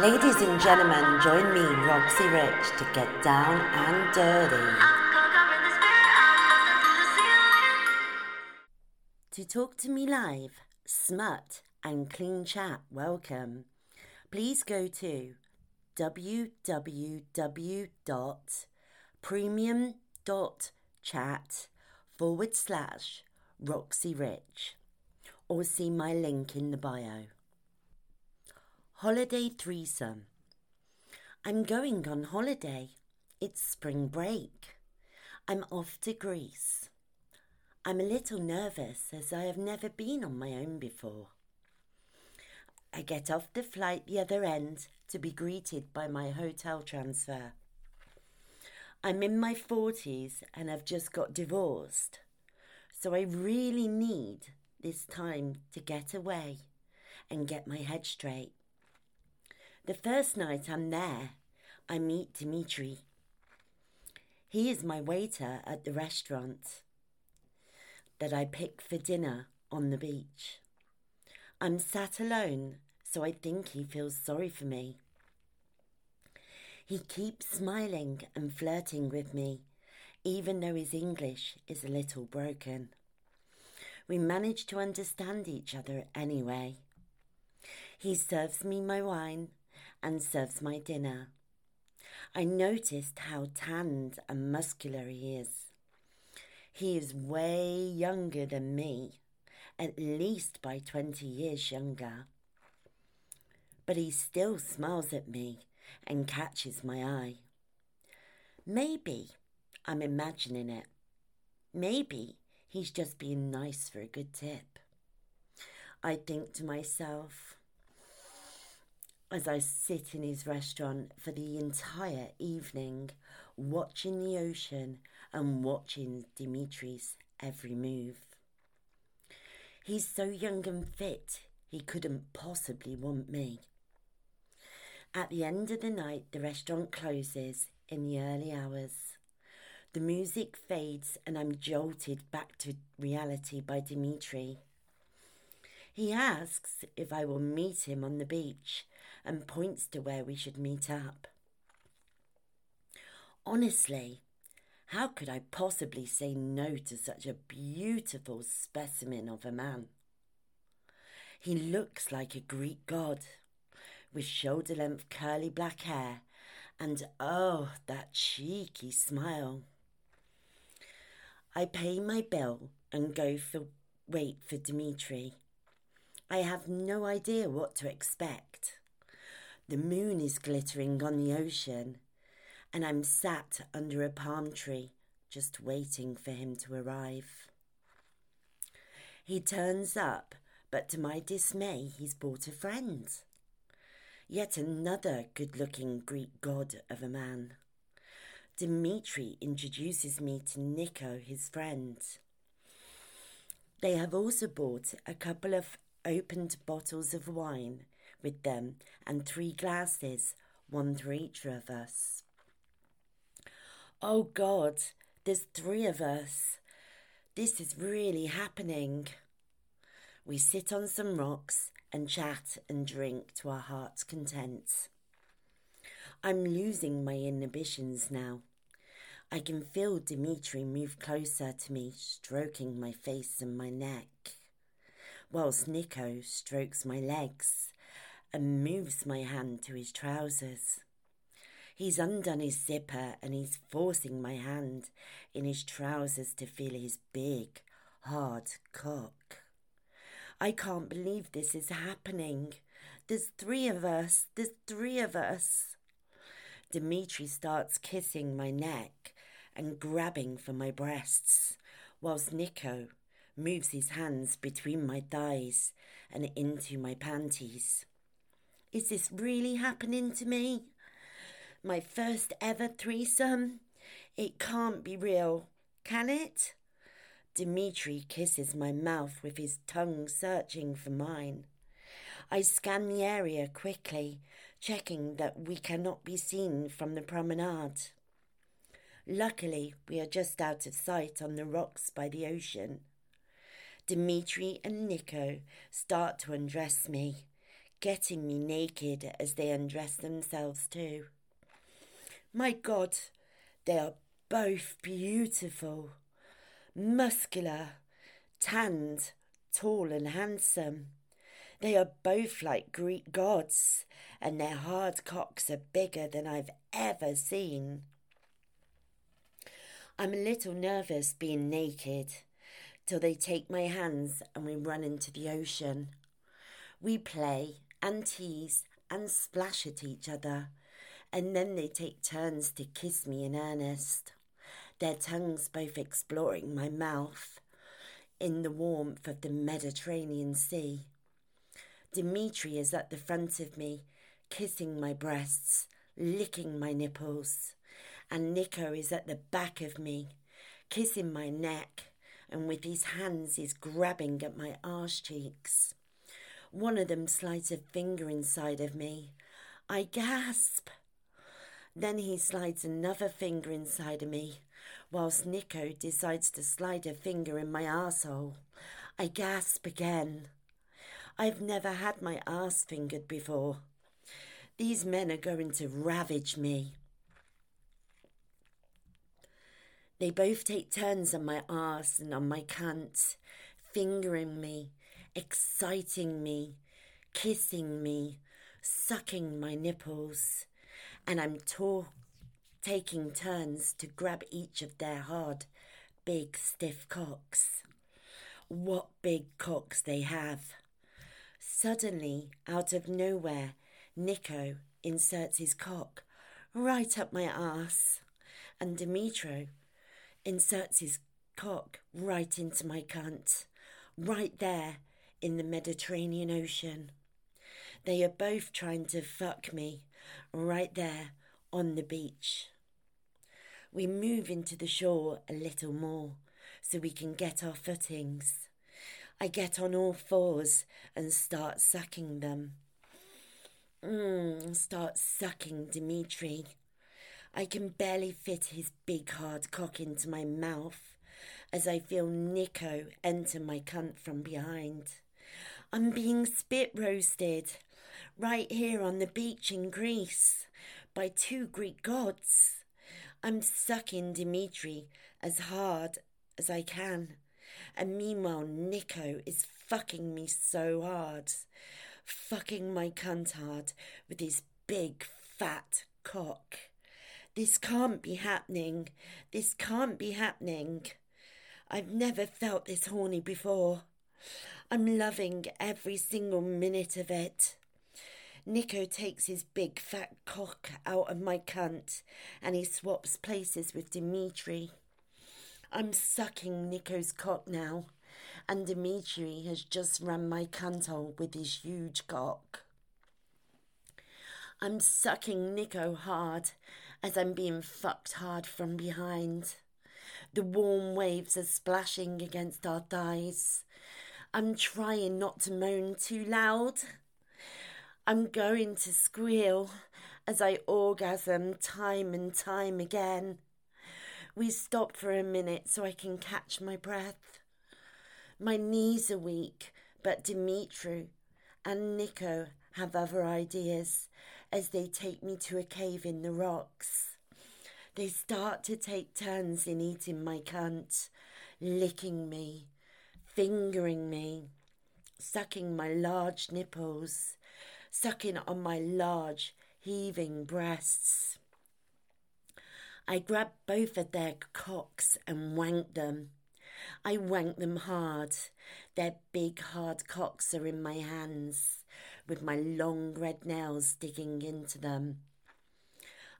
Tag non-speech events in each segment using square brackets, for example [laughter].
Ladies and gentlemen, join me, Roxy Rich, to get down and dirty. To talk to me live, smut, and clean chat, welcome. Please go to www.premium.chat forward slash Roxy Rich or see my link in the bio. Holiday threesome. I'm going on holiday. It's spring break. I'm off to Greece. I'm a little nervous as I have never been on my own before. I get off the flight the other end to be greeted by my hotel transfer. I'm in my 40s and have just got divorced, so I really need this time to get away and get my head straight. The first night I'm there, I meet Dimitri. He is my waiter at the restaurant that I pick for dinner on the beach. I'm sat alone, so I think he feels sorry for me. He keeps smiling and flirting with me, even though his English is a little broken. We manage to understand each other anyway. He serves me my wine and serves my dinner. I noticed how tanned and muscular he is. He is way younger than me, at least by 20 years younger. But he still smiles at me and catches my eye. Maybe I'm imagining it. Maybe he's just being nice for a good tip. I think to myself, as I sit in his restaurant for the entire evening, watching the ocean and watching Dimitri's every move. He's so young and fit, he couldn't possibly want me. At the end of the night, the restaurant closes in the early hours. The music fades, and I'm jolted back to reality by Dimitri. He asks if I will meet him on the beach and points to where we should meet up. Honestly, how could I possibly say no to such a beautiful specimen of a man? He looks like a Greek god, with shoulder length curly black hair, and oh, that cheeky smile. I pay my bill and go for wait for Dimitri. I have no idea what to expect. The moon is glittering on the ocean, and I'm sat under a palm tree just waiting for him to arrive. He turns up, but to my dismay, he's brought a friend. Yet another good looking Greek god of a man. Dimitri introduces me to Nico, his friend. They have also bought a couple of opened bottles of wine with them and three glasses, one for each of us. Oh God, there's three of us. This is really happening. We sit on some rocks and chat and drink to our heart's content. I'm losing my inhibitions now. I can feel Dimitri move closer to me, stroking my face and my neck, whilst Nico strokes my legs and moves my hand to his trousers. He's undone his zipper and he's forcing my hand in his trousers to feel his big, hard cock. I can't believe this is happening. There's three of us. There's three of us. Dimitri starts kissing my neck and grabbing for my breasts, whilst Nico moves his hands between my thighs and into my panties. Is this really happening to me? My first ever threesome? It can't be real, can it? Dimitri kisses my mouth with his tongue searching for mine. I scan the area quickly, checking that we cannot be seen from the promenade. Luckily, we are just out of sight on the rocks by the ocean. Dimitri and Nico start to undress me, getting me naked as they undress themselves too. My God, they are both beautiful, muscular, tanned, tall, and handsome. They are both like Greek gods, and their hard cocks are bigger than I've ever seen. I'm a little nervous being naked till they take my hands and we run into the ocean. We play and tease and splash at each other, and then they take turns to kiss me in earnest, their tongues both exploring my mouth in the warmth of the Mediterranean Sea. Dimitri is at the front of me, kissing my breasts, licking my nipples, and Nico is at the back of me, kissing my neck, and with his hands is grabbing at my arse cheeks. One of them slides a finger inside of me. I gasp. Then he slides another finger inside of me, whilst Nico decides to slide a finger in my arsehole. I gasp again. I've never had my ass fingered before. These men are going to ravage me. They both take turns on my ass and on my cunt, fingering me, exciting me, kissing me, sucking my nipples, and I'm talk- taking turns to grab each of their hard, big, stiff cocks. What big cocks they have! Suddenly, out of nowhere, Nico inserts his cock right up my ass, and Dimitro inserts his cock right into my cunt, right there in the Mediterranean Ocean. They are both trying to fuck me right there on the beach. We move into the shore a little more so we can get our footings. I get on all fours and start sucking them. Mmm, start sucking Dimitri. I can barely fit his big hard cock into my mouth as I feel Nico enter my cunt from behind. I'm being spit roasted right here on the beach in Greece by two Greek gods. I'm sucking Dimitri as hard as I can. And meanwhile, Nico is fucking me so hard, fucking my cunt hard with his big fat cock. This can't be happening. This can't be happening. I've never felt this horny before. I'm loving every single minute of it. Nico takes his big fat cock out of my cunt and he swaps places with Dimitri. I'm sucking Nico's cock now, and Dimitri has just run my cunthole with his huge cock. I'm sucking Nico hard as I'm being fucked hard from behind. The warm waves are splashing against our thighs. I'm trying not to moan too loud. I'm going to squeal as I orgasm time and time again. We stop for a minute so I can catch my breath. My knees are weak, but Dimitri and Nico have other ideas as they take me to a cave in the rocks. They start to take turns in eating my cunt, licking me, fingering me, sucking my large nipples, sucking on my large, heaving breasts. I grab both of their cocks and wank them. I wank them hard. Their big hard cocks are in my hands, with my long red nails digging into them.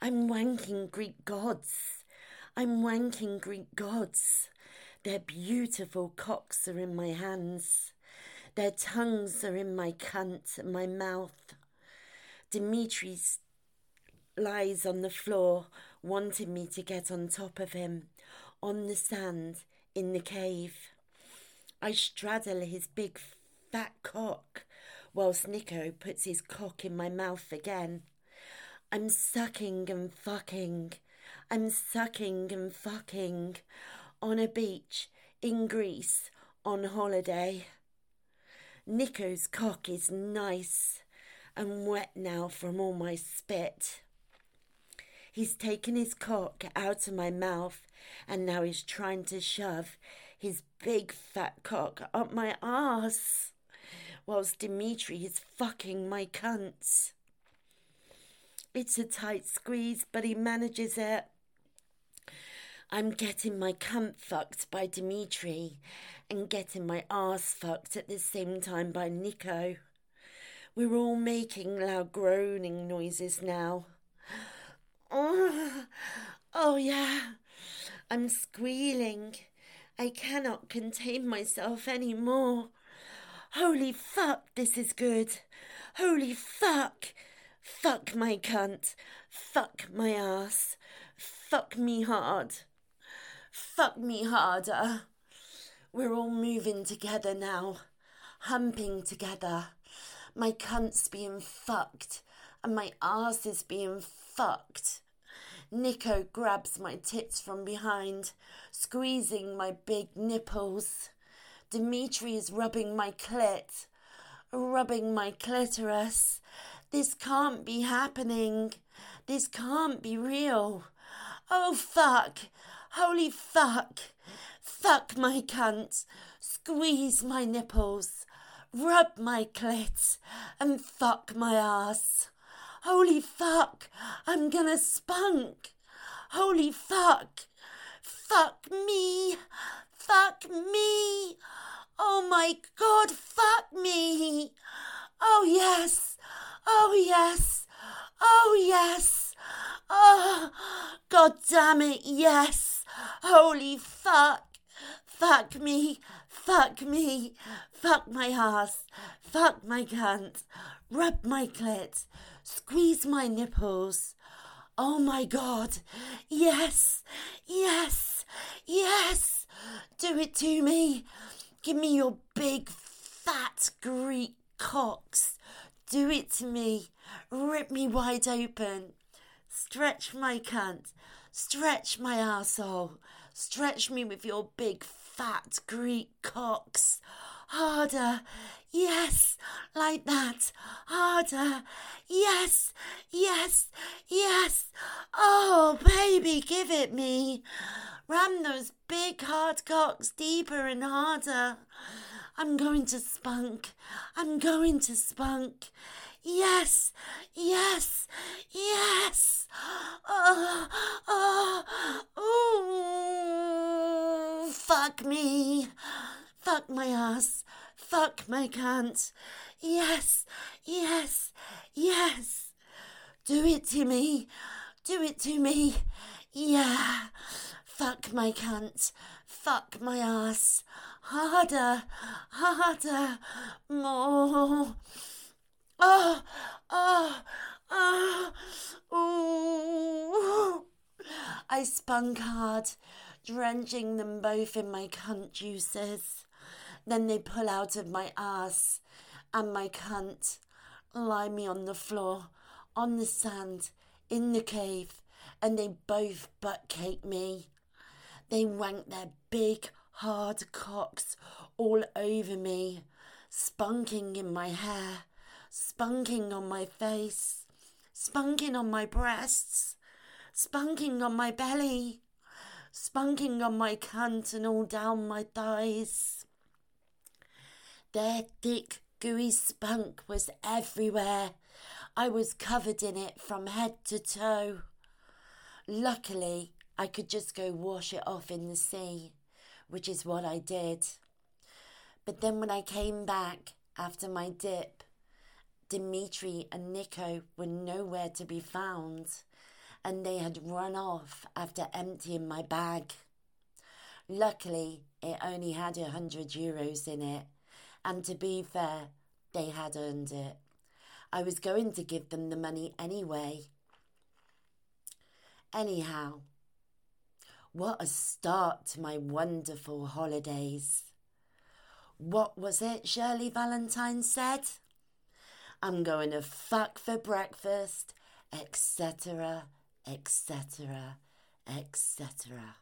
I'm wanking Greek gods. I'm wanking Greek gods. Their beautiful cocks are in my hands. Their tongues are in my cunt my mouth. Dimitri's lies on the floor, wanting me to get on top of him, on the sand, in the cave. I straddle his big fat cock, whilst Nico puts his cock in my mouth again. I'm sucking and fucking. I'm sucking and fucking on a beach in Greece on holiday. Nico's cock is nice and wet now from all my spit. He's taken his cock out of my mouth and now he's trying to shove his big fat cock up my arse whilst Dimitri is fucking my cunt. It's a tight squeeze, but he manages it. I'm getting my cunt fucked by Dimitri and getting my ass fucked at the same time by Nico. We're all making loud groaning noises now. Oh, [sighs] oh yeah, I'm squealing. I cannot contain myself any more. Holy fuck, this is good. Holy fuck. Fuck my cunt. Fuck my ass. Fuck me hard. Fuck me harder. We're all moving together now, humping together. My cunt's being fucked, and my ass is being fucked. Nico grabs my tits from behind, squeezing my big nipples. Dimitri is rubbing my clit, rubbing my clitoris. This can't be happening. This can't be real. Oh, fuck. Holy fuck. Fuck my cunt. Squeeze my nipples. Rub my clit. And fuck my ass. Holy fuck, I'm gonna spunk. Holy fuck. Fuck me. Fuck me. Oh my god, fuck me. Oh yes. Oh yes. Oh yes. Oh, god damn it, yes. Holy fuck. Fuck me. Fuck me. Fuck my ass. Fuck my cunt. Rub my clit. Squeeze my nipples. Oh my God. Yes. Yes. Yes. Do it to me. Give me your big, fat Greek cocks. Do it to me. Rip me wide open. Stretch my cunt. Stretch my asshole. Stretch me with your big, fat Greek cocks. Harder. Yes, like that. Harder. Yes, yes, yes. Oh, baby, give it me. Ram those big hard cocks deeper and harder. I'm going to spunk. I'm going to spunk. Yes, yes, yes. Oh, ooh, fuck me. Fuck my ass. Fuck my cunt. Yes, yes, yes. Do it to me. Do it to me. Yeah. Fuck my cunt. Fuck my ass. Harder, harder, more. Oh, oh, oh, ooh. I spunk hard, drenching them both in my cunt juices. Then they pull out of my ass and my cunt, lie me on the floor, on the sand, in the cave, and they both butt cake me. They wank their big, hard cocks all over me, spunking in my hair, spunking on my face, spunking on my breasts, spunking on my belly, spunking on my cunt and all down my thighs. Their thick, gooey spunk was everywhere. I was covered in it from head to toe. Luckily, I could just go wash it off in the sea, which is what I did. But then when I came back after my dip, Dimitri and Nico were nowhere to be found, and they had run off after emptying my bag. Luckily, it only had a hundred euros in it, and to be fair, they had earned it. I was going to give them the money anyway. Anyhow, what a start to my wonderful holidays. What was it Shirley Valentine said? I'm going to fuck for breakfast, etc., etc., etc.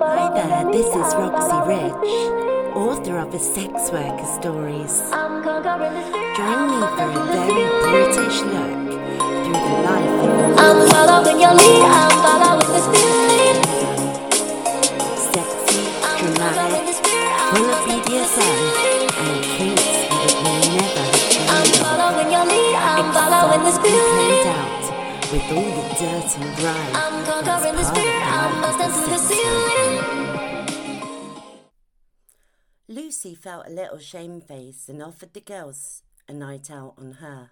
Hi there, this is Roxy Rich. author of the sex worker stories. Join me for a very British look through the life of a I'm following your lead, I'm following the spirit. Lucy felt a little shamefaced and offered the girls a night out on her.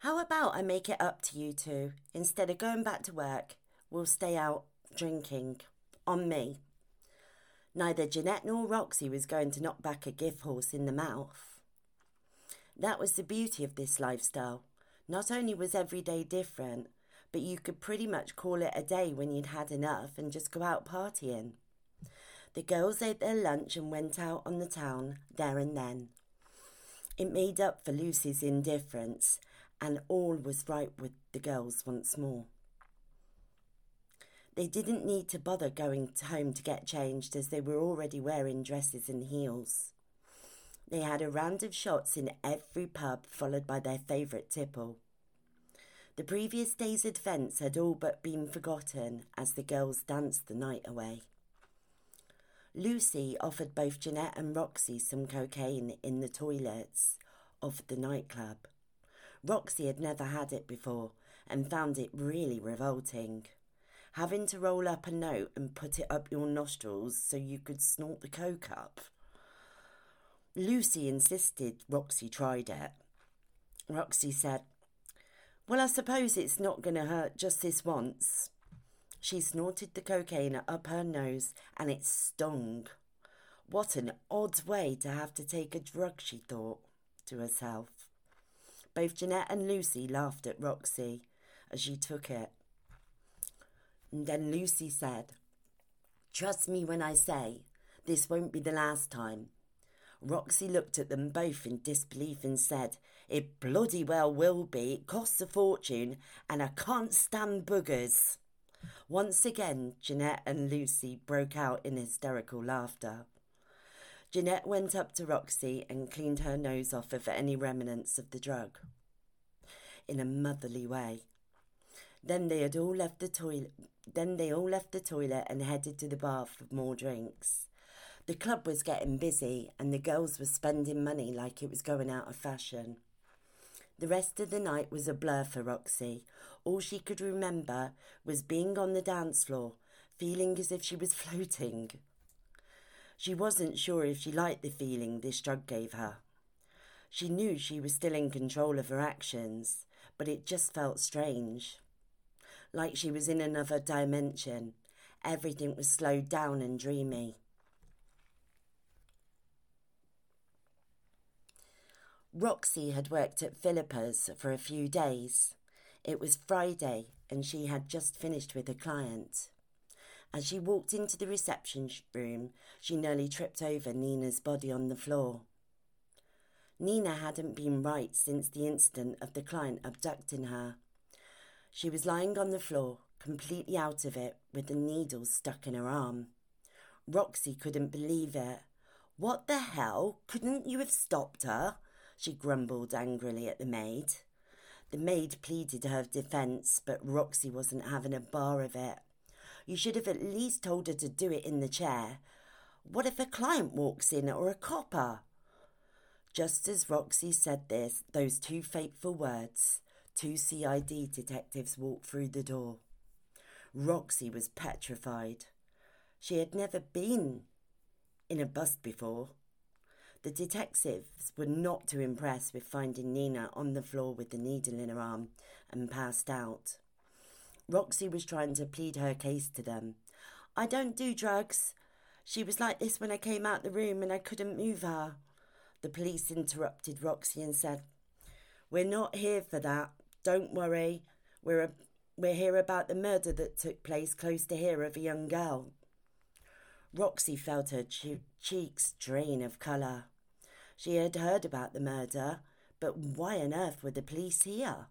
How about I make it up to you two? Instead of going back to work, we'll stay out drinking. On me. Neither Jeanette nor Roxy was going to knock back a gift horse in the mouth. That was the beauty of this lifestyle. Not only was every day different, but you could pretty much call it a day when you'd had enough and just go out partying. The girls ate their lunch and went out on the town there and then. It made up for Lucy's indifference, and all was right with the girls once more. They didn't need to bother going home to get changed as they were already wearing dresses and heels. They had a round of shots in every pub, followed by their favourite tipple. The previous day's events had all but been forgotten as the girls danced the night away. Lucy offered both Jeanette and Roxy some cocaine in the toilets of the nightclub. Roxy had never had it before and found it really revolting. Having to roll up a note and put it up your nostrils so you could snort the coke up. Lucy insisted Roxy tried it. Roxy said, Well, I suppose it's not going to hurt just this once. She snorted the cocaine up her nose and it stung. What an odd way to have to take a drug, she thought to herself. Both Jeanette and Lucy laughed at Roxy as she took it. And then Lucy said, Trust me when I say this won't be the last time. Roxy looked at them both in disbelief and said, It bloody well will be. It costs a fortune, and I can't stand boogers. Once again, Jeanette and Lucy broke out in hysterical laughter. Jeanette went up to Roxy and cleaned her nose off of any remnants of the drug in a motherly way. Then they had all left the toilet. Then they all left the toilet and headed to the bar for more drinks. The club was getting busy, and the girls were spending money like it was going out of fashion. The rest of the night was a blur for Roxy. All she could remember was being on the dance floor, feeling as if she was [laughs] floating. She wasn't sure if she liked the feeling this drug gave her. She knew she was still in control of her actions, but it just felt strange. Like she was in another dimension. Everything was slowed down and dreamy. Roxy had worked at Philippa's for a few days. It was Friday and she had just finished with a client. As she walked into the reception room, she nearly tripped over Nina's body on the floor. Nina hadn't been right since the incident of the client abducting her. She was lying on the floor, completely out of it, with the needle stuck in her arm. Roxy couldn't believe it. What the hell? Couldn't you have stopped her? She grumbled angrily at the maid. The maid pleaded her defence, but Roxy wasn't having a bar of it. You should have at least told her to do it in the chair. What if a client walks in or a copper? Just as Roxy said this, those two fateful words, two CID detectives walked through the door. Roxy was petrified. She had never been in a bust before. The detectives were not too impressed with finding Nina on the floor with the needle in her arm and passed out. Roxy was trying to plead her case to them. I don't do drugs. She was like this when I came out the room and I couldn't move her. The police interrupted Roxy and said, We're not here for that. Don't worry. We're, a, we're here about the murder that took place close to here of a young girl. Roxy felt her che- cheeks drain of colour. She had heard about the murder, but why on earth were the police here?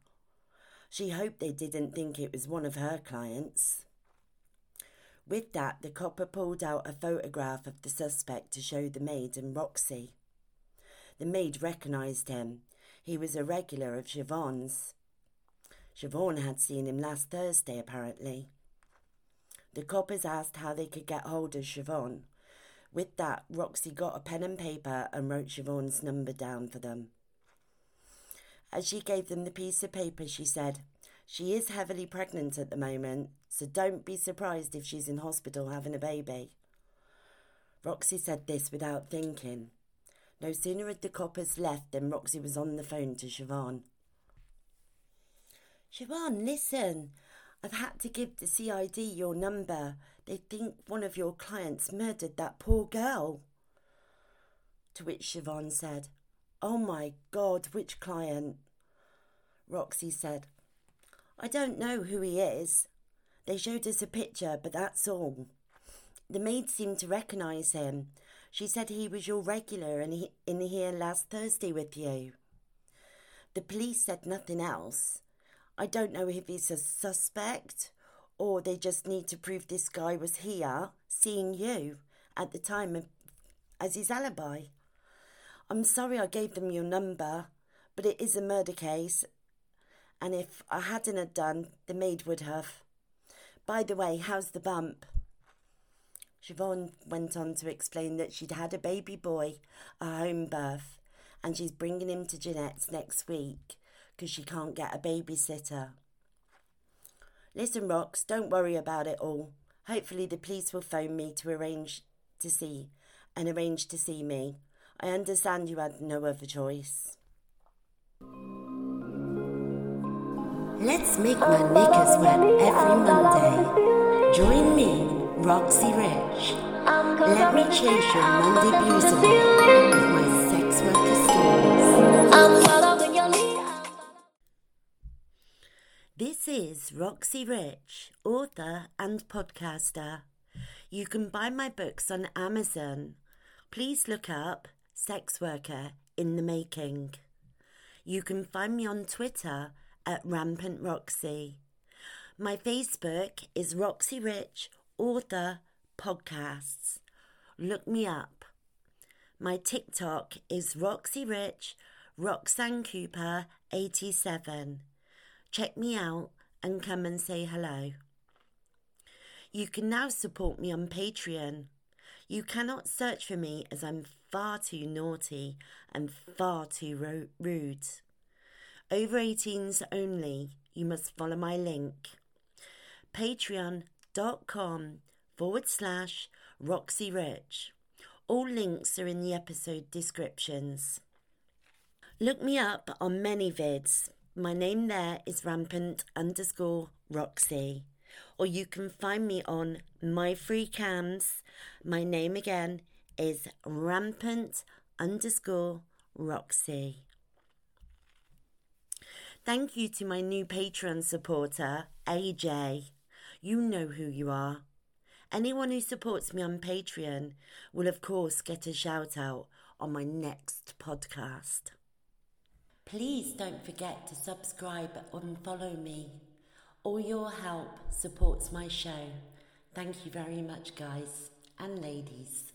She hoped they didn't think it was one of her clients. With that, the copper pulled out a photograph of the suspect to show the maid and Roxy. The maid recognised him. He was a regular of Siobhan's. Siobhan had seen him last Thursday, apparently. The coppers asked how they could get hold of Siobhan. With that, Roxy got a pen and paper and wrote Siobhan's number down for them. As she gave them the piece of paper, she said, She is heavily pregnant at the moment, so don't be surprised if she's in hospital having a baby. Roxy said this without thinking. No sooner had the coppers left than Roxy was on the phone to Siobhan. Siobhan, listen. I've had to give the CID your number. They think one of your clients murdered that poor girl. To which Siobhan said, Oh my God, which client? Roxy said, I don't know who he is. They showed us a picture, but that's all. The maid seemed to recognise him. She said he was your regular and he, in here last Thursday with you. The police said nothing else. I don't know if he's a suspect or they just need to prove this guy was here seeing you at the time as his alibi. I'm sorry I gave them your number, but it is a murder case, and if I hadn't have done, the maid would have. By the way, how's the bump? Siobhan went on to explain that she'd had a baby boy, a home birth, and she's bringing him to Jeanette's next week because she can't get a babysitter. Listen, Rox, don't worry about it all. Hopefully, the police will phone me to arrange to see and arrange to see me. I understand you had no other choice. Let's make my knickers wet every Monday. Join me, Roxy Rich. Let me chase your Monday blues away with my sex worker stories. Is Roxy Rich, author and podcaster. You can buy my books on Amazon. Please look up Sex Worker in the Making. You can find me on Twitter at Rampant Roxy. My Facebook is Roxy Rich, author, podcasts. Look me up. My TikTok is Roxy Rich, Roxanne Cooper 87. Check me out and come and say hello. You can now support me on Patreon. You cannot search for me as I'm far too naughty and far too ro- rude. Over 18s only, you must follow my link. Patreon.com forward slash Roxy Rich. All links are in the episode descriptions. Look me up on ManyVids. My name there is rampant underscore Roxy. Or you can find me on MyFreeCams. My name again is rampant underscore Roxy. Thank you to my new Patreon supporter, AJ. You know who you are. Anyone who supports me on Patreon will, of course, get a shout out on my next podcast. Please don't forget to subscribe and follow me. All your help supports my show. Thank you very much, guys and ladies.